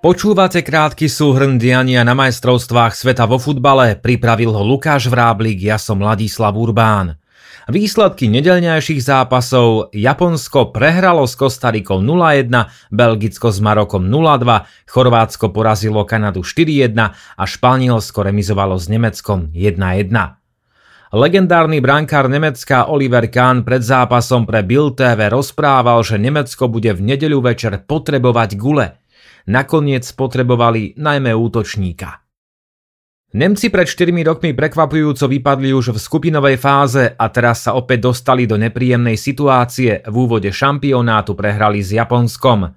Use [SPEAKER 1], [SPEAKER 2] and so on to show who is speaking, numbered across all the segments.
[SPEAKER 1] Počúvate krátky súhrn diania na majstrovstvách sveta vo futbale, pripravil ho Lukáš Vráblik, ja som Ladislav Urbán. Výsledky nedelňajších zápasov Japonsko prehralo s Kostarikou 0-1, Belgicko s Marokom 0-2, Chorvátsko porazilo Kanadu 4-1 a Španielsko remizovalo s Nemeckom 1-1. Legendárny brankár Nemecka Oliver Kahn pred zápasom pre Bild TV rozprával, že Nemecko bude v nedeľu večer potrebovať gule – nakoniec potrebovali najmä útočníka. Nemci pred 4 rokmi prekvapujúco vypadli už v skupinovej fáze a teraz sa opäť dostali do nepríjemnej situácie. V úvode šampionátu prehrali s Japonskom.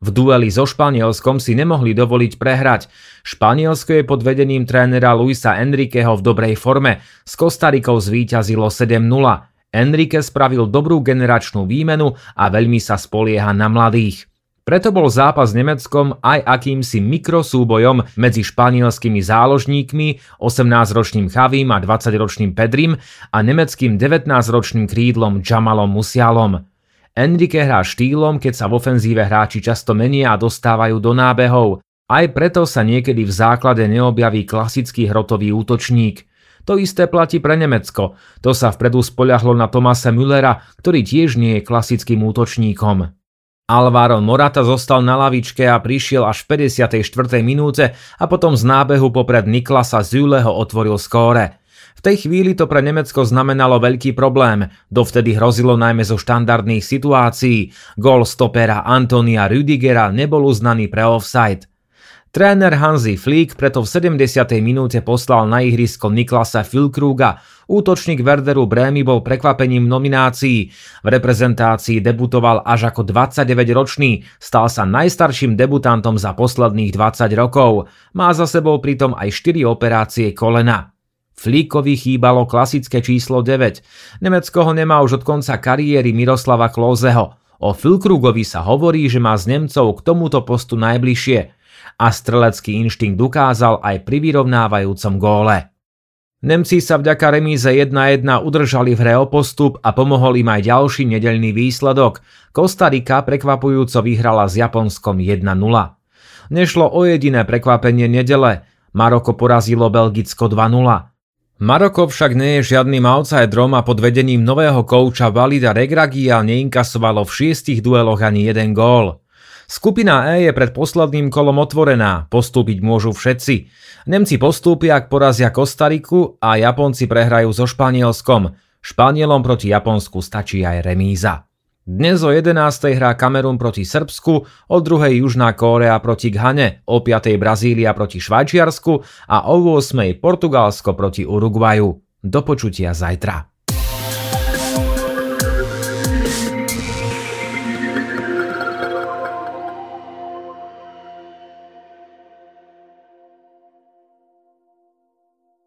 [SPEAKER 1] V dueli so Španielskom si nemohli dovoliť prehrať. Španielsko je pod vedením trénera Luisa Enriqueho v dobrej forme. S Kostarikou zvíťazilo 7-0. Enrique spravil dobrú generačnú výmenu a veľmi sa spolieha na mladých. Preto bol zápas s Nemeckom aj akýmsi mikrosúbojom medzi španielskými záložníkmi, 18-ročným Chavím a 20-ročným Pedrim a nemeckým 19-ročným krídlom Jamalom Musialom. Enrique hrá štýlom, keď sa v ofenzíve hráči často menia a dostávajú do nábehov. Aj preto sa niekedy v základe neobjaví klasický hrotový útočník. To isté platí pre Nemecko. To sa vpredu spoľahlo na Tomasa Müllera, ktorý tiež nie je klasickým útočníkom. Alvaro Morata zostal na lavičke a prišiel až v 54. minúte a potom z nábehu popred Niklasa Züleho otvoril skóre. V tej chvíli to pre Nemecko znamenalo veľký problém, dovtedy hrozilo najmä zo štandardných situácií. Gól stopera Antonia Rüdigera nebol uznaný pre offside. Tréner Hansi Flick preto v 70. minúte poslal na ihrisko Niklasa Filkruga. Útočník Werderu Brémy bol prekvapením nominácií. V reprezentácii debutoval až ako 29-ročný, stal sa najstarším debutantom za posledných 20 rokov. Má za sebou pritom aj 4 operácie kolena. Flíkovi chýbalo klasické číslo 9. Nemecko ho nemá už od konca kariéry Miroslava Klózeho. O Filkrugovi sa hovorí, že má z Nemcov k tomuto postu najbližšie a strelecký inštinkt ukázal aj pri vyrovnávajúcom góle. Nemci sa vďaka remíze 1-1 udržali v hre o postup a pomohol im aj ďalší nedeľný výsledok. Kostarika prekvapujúco vyhrala s Japonskom 1-0. Nešlo o jediné prekvapenie nedele. Maroko porazilo Belgicko 2-0. Maroko však nie je žiadnym outsiderom a pod vedením nového kouča Valida Regragia neinkasovalo v šiestich dueloch ani jeden gól. Skupina E je pred posledným kolom otvorená, postúpiť môžu všetci. Nemci postúpia, ak porazia Kostariku a Japonci prehrajú so Španielskom. Španielom proti Japonsku stačí aj remíza. Dnes o 11. hrá Kamerun proti Srbsku, o 2. Južná Kórea proti Ghane, o 5. Brazília proti Švajčiarsku a o 8. Portugalsko proti Uruguaju. Do počutia zajtra.